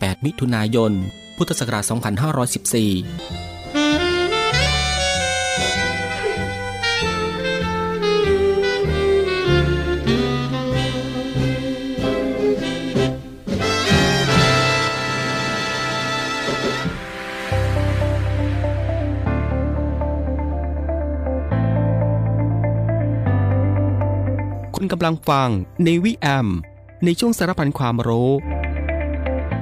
8 มิถุนายน พุทธศักราช 2514คุณกำลังฟังในวิแอม ในช่วงสารพันความรู้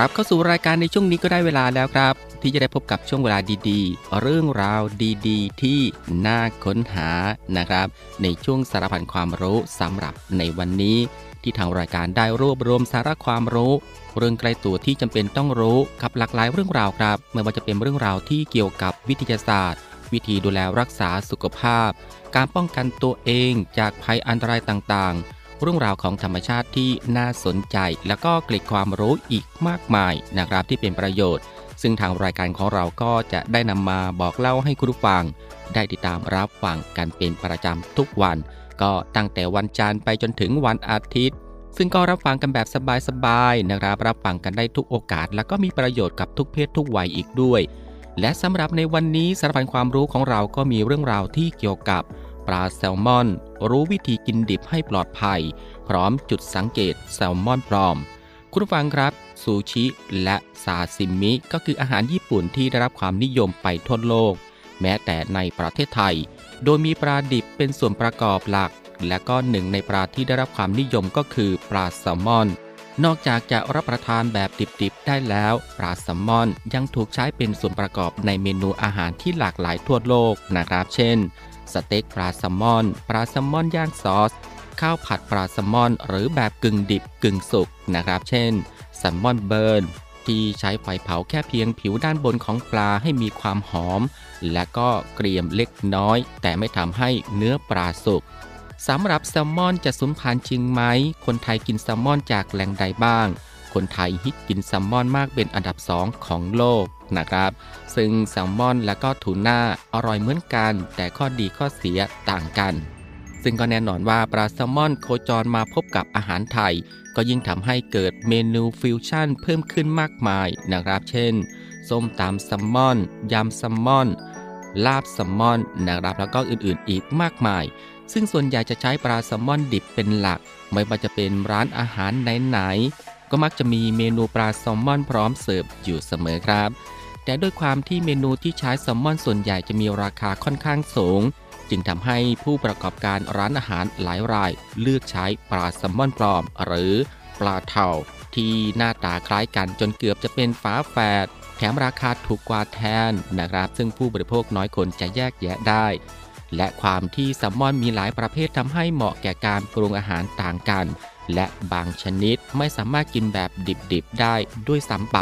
รับเข้าสู่รายการในช่วงนี้ก็ได้เวลาแล้วครับ ที่จะได้พบกับช่วงเวลาดีๆ เรื่องราวดีๆ ที่น่าค้นหานะครับ ในช่วงสารพันความรู้สำหรับในวันนี้ ที่ทางรายการได้รวบรวมสาระความรู้ เรื่องใกล้ตัวที่จำเป็นต้องรู้กับหลากหลายเรื่องราวครับไม่ว่าจะเป็นเรื่องราวที่เกี่ยวกับวิทยาศาสตร์ วิธีดูแลรักษาสุขภาพ การป้องกันตัวเองจากภัยอันตรายต่างๆ เรื่องราวของธรรมชาติที่น่าสนใจ แล้วก็เกล็ดความรู้อีกมากมายนะครับที่เป็นประโยชน์ ซึ่งทางรายการของเราก็จะได้นำมาบอกเล่าให้คุณผู้ฟัง ได้ติดตามรับฟังกันเป็นประจำทุกวัน ก็ตั้งแต่วันจันทร์ไปจนถึงวันอาทิตย์ ซึ่งก็รับฟังกันแบบสบายๆนะครับ รับฟังกันได้ทุกโอกาส แล้วก็มีประโยชน์กับทุกเพศทุกวัยอีกด้วยและสำหรับในวันนี้สารพันความรู้ของเราก็มีเรื่องราวที่เกี่ยวกับปลาแซลมอน รู้วิธีกินดิบให้ปลอดภัย พร้อมจุดสังเกตแซลมอนปลอม คุณผู้ฟังครับซูชิและซาซิมิก็คืออาหารญี่ปุ่นที่ได้รับความนิยมไปทั่วโลก แม้แต่ในประเทศไทย โดยมีปลาดิบเป็นส่วนประกอบหลัก และก็หนึ่งในปลาที่ได้รับความนิยมก็คือปลาแซลมอน นอกจากจะรับประทานแบบดิบๆได้แล้ว ปลาแซลมอนยังถูกใช้เป็นส่วนประกอบในเมนูอาหารที่หลากหลายทั่วโลกนะครับ เช่น สเต็กปลาแซลมอน ปลาแซลมอนย่างซอส ข้าวผัดปลาแซลมอน หรือแบบกึ่งดิบกึ่งสุกนะครับ เช่นแซลมอนเบิร์นที่ใช้ไฟเผาแค่เพียงผิวด้านบนของปลาให้มีความหอม และก็เกรียมเล็กน้อย แต่ไม่ทำให้เนื้อปลาสุกสำหรับแซลมอนจะสูญพันธุ์จริงไหม คนไทยกินแซลมอนจากแหล่งใดบ้าง คนไทยฮิตกินแซลมอนมากเป็นอันดับสองของโลกนะครับ ซึ่งแซลมอนและก็ทูน่าอร่อยเหมือนกัน แต่ข้อดีข้อเสียต่างกัน ซึ่งก็แน่นอนว่าปลาแซลมอนโคจรมาพบกับอาหารไทย ก็ยิ่งทำให้เกิดเมนูฟิวชั่นเพิ่มขึ้นมากมายนะครับ เช่น ส้มตำแซลมอนยำแซลมอน ลาบแซลมอนนะครับแล้วก็อื่นๆอีกมากมาย ซึ่งส่วนใหญ่จะใช้ปลาแซลมอนดิบเป็นหลัก ไม่ว่าจะเป็นร้านอาหารไหนๆ ก็มักจะมีเมนูปลาแซลมอนพร้อมเสิร์ฟอยู่เสมอครับ แต่ด้วยความที่เมนูที่ใช้แซลมอนส่วนใหญ่จะมีราคาค่อนข้างสูง จึงทำให้ผู้ประกอบการร้านอาหารหลายรายเลือกใช้ปลาแซลมอนปลอม หรือปลาเทาที่หน้าตาคล้ายกันจนเกือบจะเป็นฝาแฝดแถมราคาถูกกว่าแทนนะครับ ซึ่งผู้บริโภคน้อยคนจะแยกแยะได้ และความที่แซลมอนมีหลายประเภททำให้เหมาะแก่การปรุงอาหารต่างกัน และบางชนิดไม่สามารถกินแบบดิบๆได้ด้วยซ้ำไป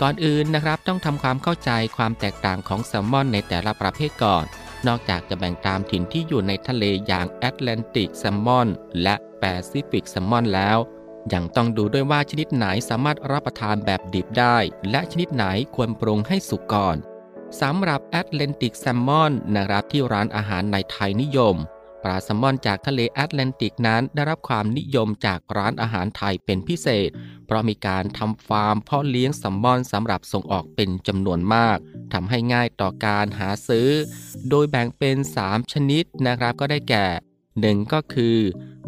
ก่อนอื่นนะครับต้องทำความเข้าใจความแตกต่างของแซลมอนในแต่ละประเภทก่อน นอกจากจะแบ่งตามถิ่นที่อยู่ในทะเลอย่างแอตแลนติกแซลมอน และแปซิฟิกแซลมอนแล้วยังต้องดูด้วยว่าชนิดไหนสามารถรับประทานแบบดิบได้ และชนิดไหนควรปรุงให้สุกก่อนสำหรับแอตแลนติกแซลมอนนะครับที่ร้านอาหารในไทยนิยมาแซลมอนจากทะเลแอตแลนติกนั้นได้รับความนิยมจากร้านอาหารไทยเป็นพิเศษ เพราะมีการทำฟาร์มเพาะเลี้ยงแซลมอนสำหรับส่งออกเป็นจำนวนมากทำให้ง่ายต่อการหาซื้อ โดยแบ่งเป็น 3 ชนิดนะครับก็ได้แก่1ก็คือ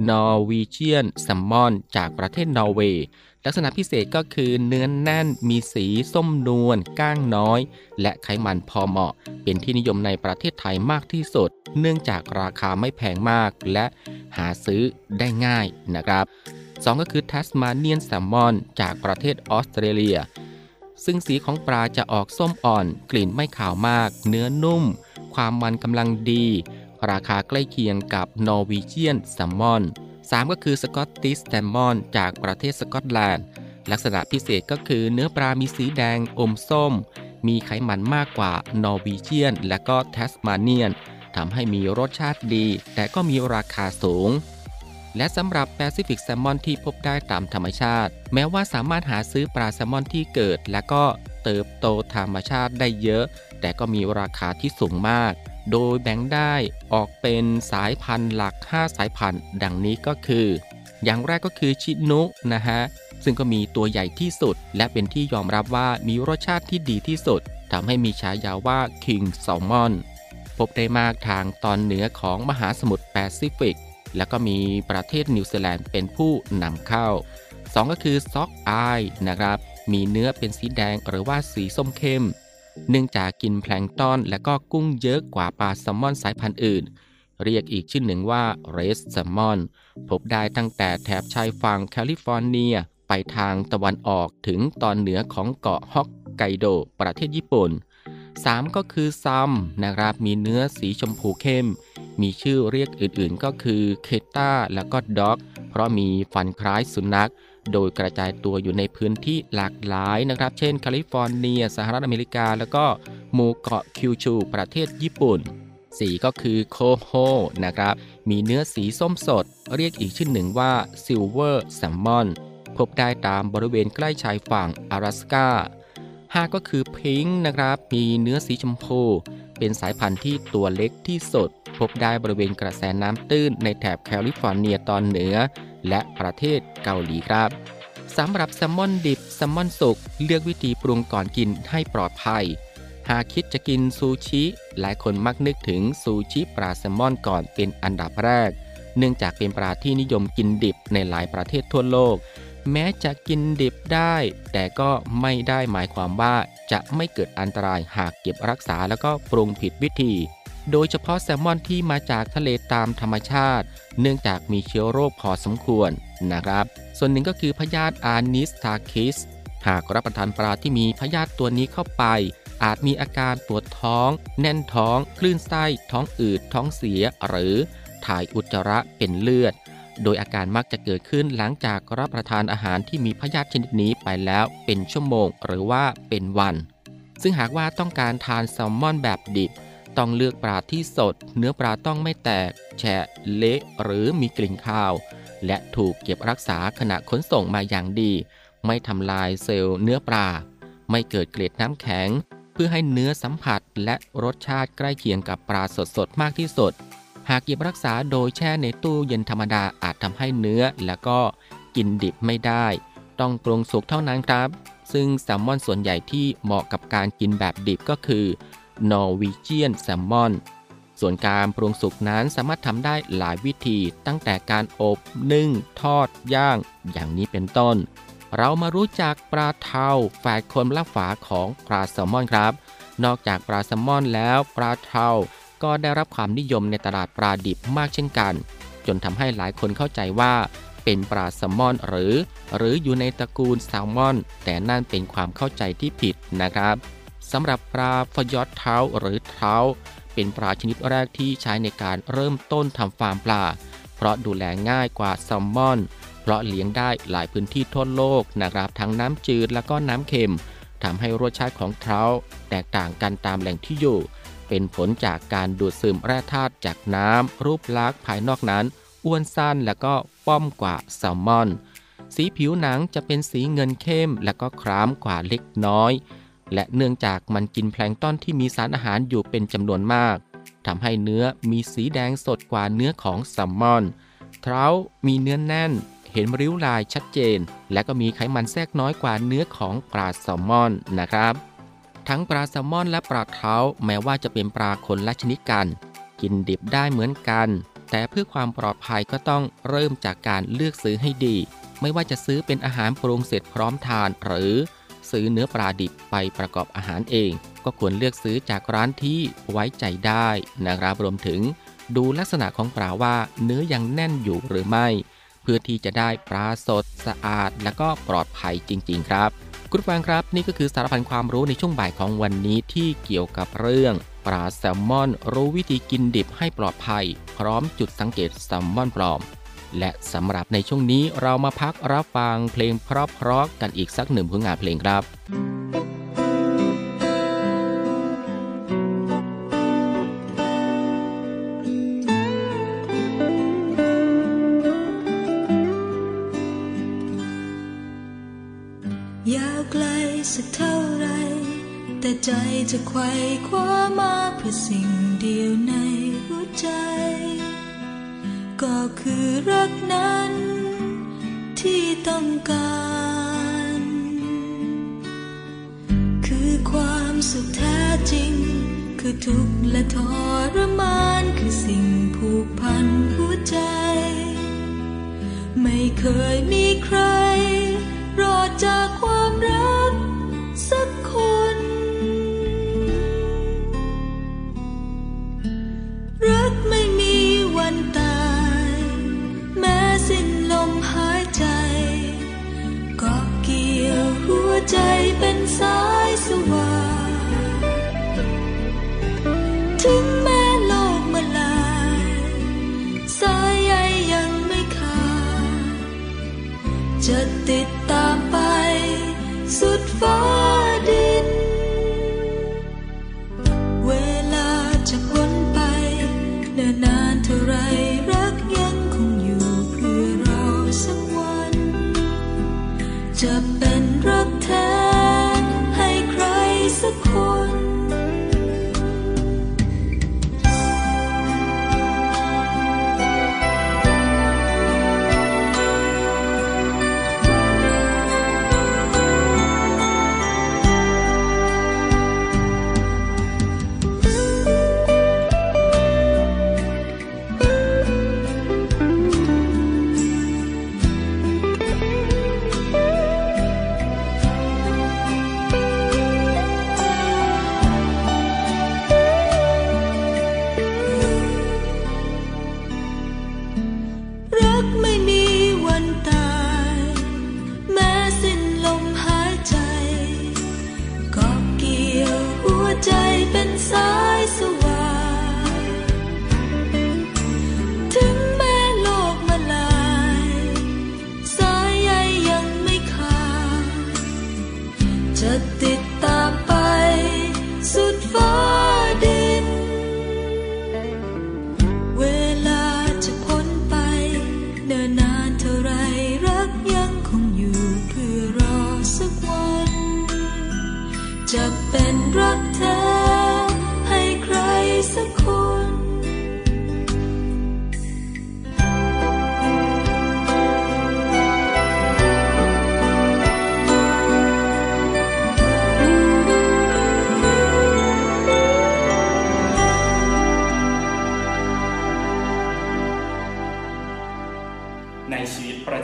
Norwegian salmon จากประเทศนอร์เวย์ ลักษณะพิเศษก็คือเนื้อแน่นมีสีส้มนวลก้างน้อย และไขมันพอเหมาะ เป็นที่นิยมในประเทศไทยมากที่สุด เนื่องจากราคาไม่แพงมาก และหาซื้อได้ง่ายนะครับ 2 ก็คือ Tasmanian salmon จากประเทศออสเตรเลีย ซึ่งสีของปลาจะออกส้มอ่อน กลิ่นไม่คาวมาก เนื้อนุ่ม ความมันกำลังดี ราคาใกล้เคียงกับ Norwegian salmon 3 ก็คือ Scottish salmon จากประเทศสกอตแลนด์ ลักษณะพิเศษก็คือเนื้อปลามีสีแดงอมส้ม มีไขมันมากกว่า Norwegian และก็ Tasmanian ทำให้มีรสชาติดี แต่ก็มีราคาสูง และสำหรับ Pacific salmon ที่พบได้ตามธรรมชาติ แม้ว่าสามารถหาซื้อปลาแซลมอนที่เกิด และก็เติบโตธรรมชาติได้เยอะ แต่ก็มีราคาที่สูงมาก โดยแบ่งได้ออกเป็นสายพันธุ์หลัก 5 สายพันธุ์ดังนี้ก็คือ อย่างแรกก็คือชินุนะฮะ ซึ่งก็มีตัวใหญ่ที่สุด และเป็นที่ยอมรับว่ามีรสชาติที่ดีที่สุดทำให้มีฉายาว่า King Salmon พบได้มากทางตอนเหนือของมหาสมุทรแปซิฟิก แล้วก็มีประเทศนิวซีแลนด์เป็นผู้นำเข้า 2 ก็คือซ็อกอายนะครับ มีเนื้อเป็นสีแดงหรือว่าสีส้มเข้ม เนื่องจากกินแพลงก์ตอนและก็กุ้งเยอะกว่าปลาแซลมอนสายพันธุ์อื่น เรียกอีกชื่อหนึ่งว่าred salmon พบได้ตั้งแต่แถบชายฝั่งแคลิฟอร์เนีย ไปทางตะวันออกถึงตอนเหนือของเกาะฮอกไกโด ประเทศญี่ปุ่น 3 ก็คือ chum นะครับมีเนื้อสีชมพูเข้ม มีชื่อเรียกอื่นๆก็คือ keta แล้วก็ dog เพราะมีฟันคล้ายสุนัข โดยกระจายตัวอยู่ในพื้นที่หลากหลายนะครับ เช่น แคลิฟอร์เนีย สหรัฐอเมริกา แล้วก็หมู่เกาะคิวชู ประเทศญี่ปุ่น 4 ก็คือ coho นะครับ มีเนื้อสีส้มสด เรียกอีกชื่อหนึ่งว่า silver salmon พบได้ตามบริเวณใกล้ชายฝั่งอะแลสกา5ก็คือ pink นะครับ มีเนื้อสีชมพู เป็นสายพันธุ์ที่ตัวเล็กที่สุด พบได้บริเวณกระแสน้ำตื้นในแถบแคลิฟอร์เนียตอนเหนือ และประเทศเกาหลีครับสำหรับแซลมอนดิบแซลมอนสุกเลือกวิธีปรุงก่อนกินให้ปลอดภัย หากคิดจะกินซูชิ หลายคนมักนึกถึงซูชิปลาแซลมอนก่อนเป็นอันดับแรก เนื่องจากเป็นปลาที่นิยมกินดิบในหลายประเทศทั่วโลก แม้จะกินดิบได้ แต่ก็ไม่ได้หมายความว่าจะไม่เกิดอันตรายหากเก็บรักษาแล้วก็ปรุงผิดวิธี โดยเฉพาะแซลมอนที่มาจากทะเลตามธรรมชาติ เนื่องจากมีเชื้อโรคพอสมควรนะครับ ส่วนหนึ่งก็คือพยาธิอานิสทาคิส หากรับประทานปลาที่มีพยาธิตัวนี้เข้าไป อาจมีอาการปวดท้อง แน่นท้อง คลื่นไส้ ท้องอืด ท้องเสีย หรือถ่ายอุจจาระเป็นเลือด โดยอาการมักจะเกิดขึ้นหลังจากรับประทานอาหารที่มีพยาธิชนิดนี้ไปแล้วเป็นชั่วโมง หรือว่าเป็นวัน ซึ่งหากว่าต้องการทานแซลมอนแบบดิบ ต้องเลือกปลาที่สด เนื้อปลาต้องไม่แตก แฉะเละหรือมีกลิ่นคาว และถูกเก็บรักษาขณะขนส่งมาอย่างดี ไม่ทำลายเซลล์เนื้อปลา ไม่เกิดเกล็ดน้ำแข็ง เพื่อให้เนื้อสัมผัสและรสชาติใกล้เคียงกับปลาสดๆมากที่สุดหากเก็บรักษาโดยแช่ในตู้เย็นธรรมดาอาจทำให้เนื้อแล้วก็กินดิบไม่ได้ ต้องปรุงสุกเท่านั้นครับ ซึ่งแซลมอนส่วนใหญ่ที่เหมาะกับการกินแบบดิบก็คือ นอร์วีเจียนแซลมอน ส่วนการปรุงสุกนั้นสามารถทำได้หลายวิธีตั้งแต่การอบนึ่ง ทอด ย่าง อย่างนี้เป็นต้น เรามารู้จักปลาเทาแฝดคนละฝาของปลาแซลมอนครับ นอกจากปลาแซลมอนแล้วปลาเทาก็ได้รับความนิยมในตลาดปลาดิบมากเช่นกัน จนทำให้หลายคนเข้าใจว่าเป็นปลาแซลมอนหรือ หรืออยู่ในตระกูลแซลมอน แต่นั่นเป็นความเข้าใจที่ผิดนะครับ สำหรับปลาฟยอดเท้าหรือเท้า เป็นปลาชนิดแรกที่ใช้ในการเริ่มต้นทำฟาร์มปลา เพราะดูแลง่ายกว่าแซลมอน เพราะเลี้ยงได้หลายพื้นที่ทั่วโลกนะครับทั้งน้ำจืดแล้วก็น้ำเค็มทำให้รสชาติของเท้า แตกต่างกันตามแหล่งที่อยู่ เป็นผลจากการดูดซึมแร่ธาตุจากน้ำรูปลักษณ์ภายนอกนั้น อ้วนสั้นแล้วก็ป้อมกว่าแซลมอน สีผิวหนังจะเป็นสีเงินเข้มและก็คล้ำกว่าเล็กน้อย และเนื่องจากมันกินแพลงต้อนที่มีสารอาหารอยู่เป็นจำนวนมากทำให้เนื้อมีสีแดงสดกว่าเนื้อของแซลมอนเท้ามีเนื้อแน่น เห็นริ้วลายชัดเจน และก็มีไขมันแทรกน้อยกว่าเนื้อของปลาแซลมอนนะครับ ทั้งปลาแซลมอนและปลาเท้าแม้ว่าจะเป็นปลาคนละชนิดกัน กินดิบได้เหมือนกัน แต่เพื่อความปลอดภัยก็ต้องเริ่มจากการเลือกซื้อให้ดี ไม่ว่าจะซื้อเป็นอาหารปรุงเสร็จพร้อมทานหรือ ซื้อเนื้อปลาดิบไปประกอบอาหารเอง ก็ควรเลือกซื้อจากร้านที่ไว้ใจได้นะครับรวมถึง ดูลักษณะของปลาว่าเนื้อยังแน่นอยู่หรือไม่ เพื่อที่จะได้ปลาสดสะอาด และก็ปลอดภัยจริง ๆ ครับคุณฟังครับนี่ก็คือสารพันความรู้ในช่วงบ่ายของวันนี้ที่เกี่ยวกับเรื่อง ปลาแซลมอนรู้วิธีกินดิบให้ปลอดภัย พร้อมจุดสังเกตแซลมอนปลอม และสำหรับในช่วงนี้เรามาพักรับฟังเพลงเพราะๆกันอีกสักหนึ่งผลงานเพลงครับยาวไกลสักเท่าไร แต่ใจจะไขว่คว้ามาเพื่อสิ่งเดียวในหัวใจ ก็คือรักนั้นที่ต้องการ คือความสุขแท้จริง คือทุกข์และทรมาน คือสิ่งผูกพันหัวใจ ไม่เคยมีใคร รอดจาก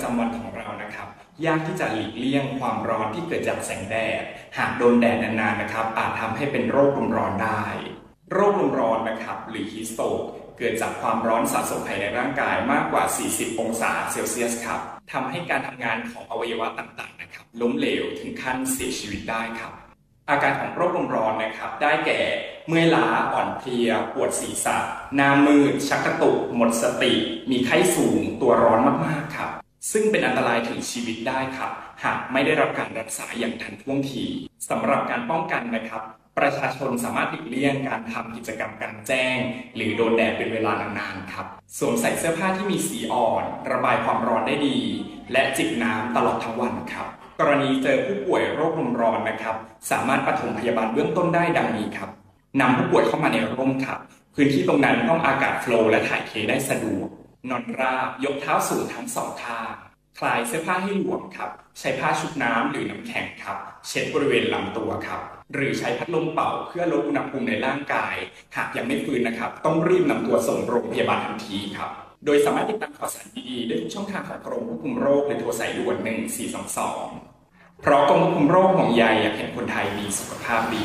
จำวันของเรานะครับ ยากที่จะหลีกเลี่ยงความร้อนที่เกิดจากแสงแดด หากโดนแดดนานๆนะครับ อาจทำให้เป็นโรคลมร้อนได้ โรคลมร้อนนะครับหรือฮีสโตกเกิดจากความร้อนสะสมภายในร่างกายมากกว่า 40 องศาเซลเซียสครับทำให้การทำงานของอวัยวะต่างๆนะครับล้มเหลวถึงขั้นเสียชีวิตได้ครับ อาการของโรคลมร้อนนะครับ ได้แก่เมื่อยล้าอ่อนเพลีย ปวดศีรษะ หน้ามืด ชักกระตุก หมดสติ มีไข้สูง ตัวร้อนมากๆครับ ซึ่งเป็นอันตรายถึงชีวิตได้ครับ หากไม่ได้รับการรักษาอย่างทันท่วงทีสำหรับการป้องกันนะครับ ประชาชนสามารถหลีกเลี่ยงการทำกิจกรรมกลางแจ้ง หรือโดนแดดเป็นเวลานานๆครับสวมใส่เสื้อผ้าที่มีสีอ่อน ระบายความร้อนได้ดี และจิบน้ำตลอดทั้งวันครับกรณีเจอผู้ป่วยโรคลมร้อนนะครับ สามารถปฐมพยาบาลเบื้องต้นได้ดังนี้ครับนำผู้ป่วยเข้ามาในร่มครับ พื้นที่ตรงนั้นต้องอากาศโฟล์และถ่ายเทได้สะดวก นอนราบ ยกเท้าสูงทั้งสองข้างคลายเสื้อผ้าให้หลวมครับ ใช้ผ้าชุบน้ำหรือน้ำแข็งครับ เช็ดบริเวณลำตัวครับ หรือใช้พัดลมเป่าเพื่อลดอุณหภูมิในร่างกาย หากยังไม่ฟื้นนะครับ ต้องรีบนำตัวส่งโรงพยาบาลทันทีครับ โดยสามารถติดตามข่าวสารดีๆได้ทุกช่องทางของกรมควบคุมโรคหรือโทรสายด่วน 1422 เพราะกรมควบคุมโรคห่วงใยอยากเห็นคนไทยมีสุขภาพดี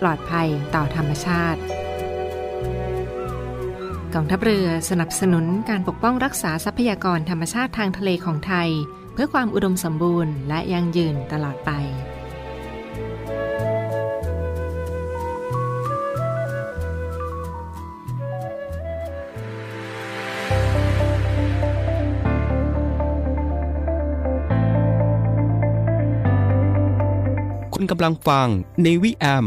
ปลอดภัยต่อธรรมชาติกองทัพเรือสนับสนุนการปกป้องรักษาทรัพยากรธรรมชาติทางทะเลของไทย เพื่อความอุดมสมบูรณ์และยั่งยืนตลอดไป คุณกำลังฟังในวิแอม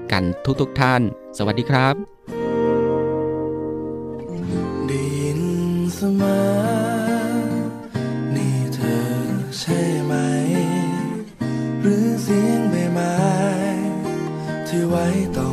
กันทุกๆทท่าน สวัสดีครับได้ยินเสมอนี่เธอใช่ไหม หรือเสียงใบไม้ที่ไว้ต่อ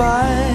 ตล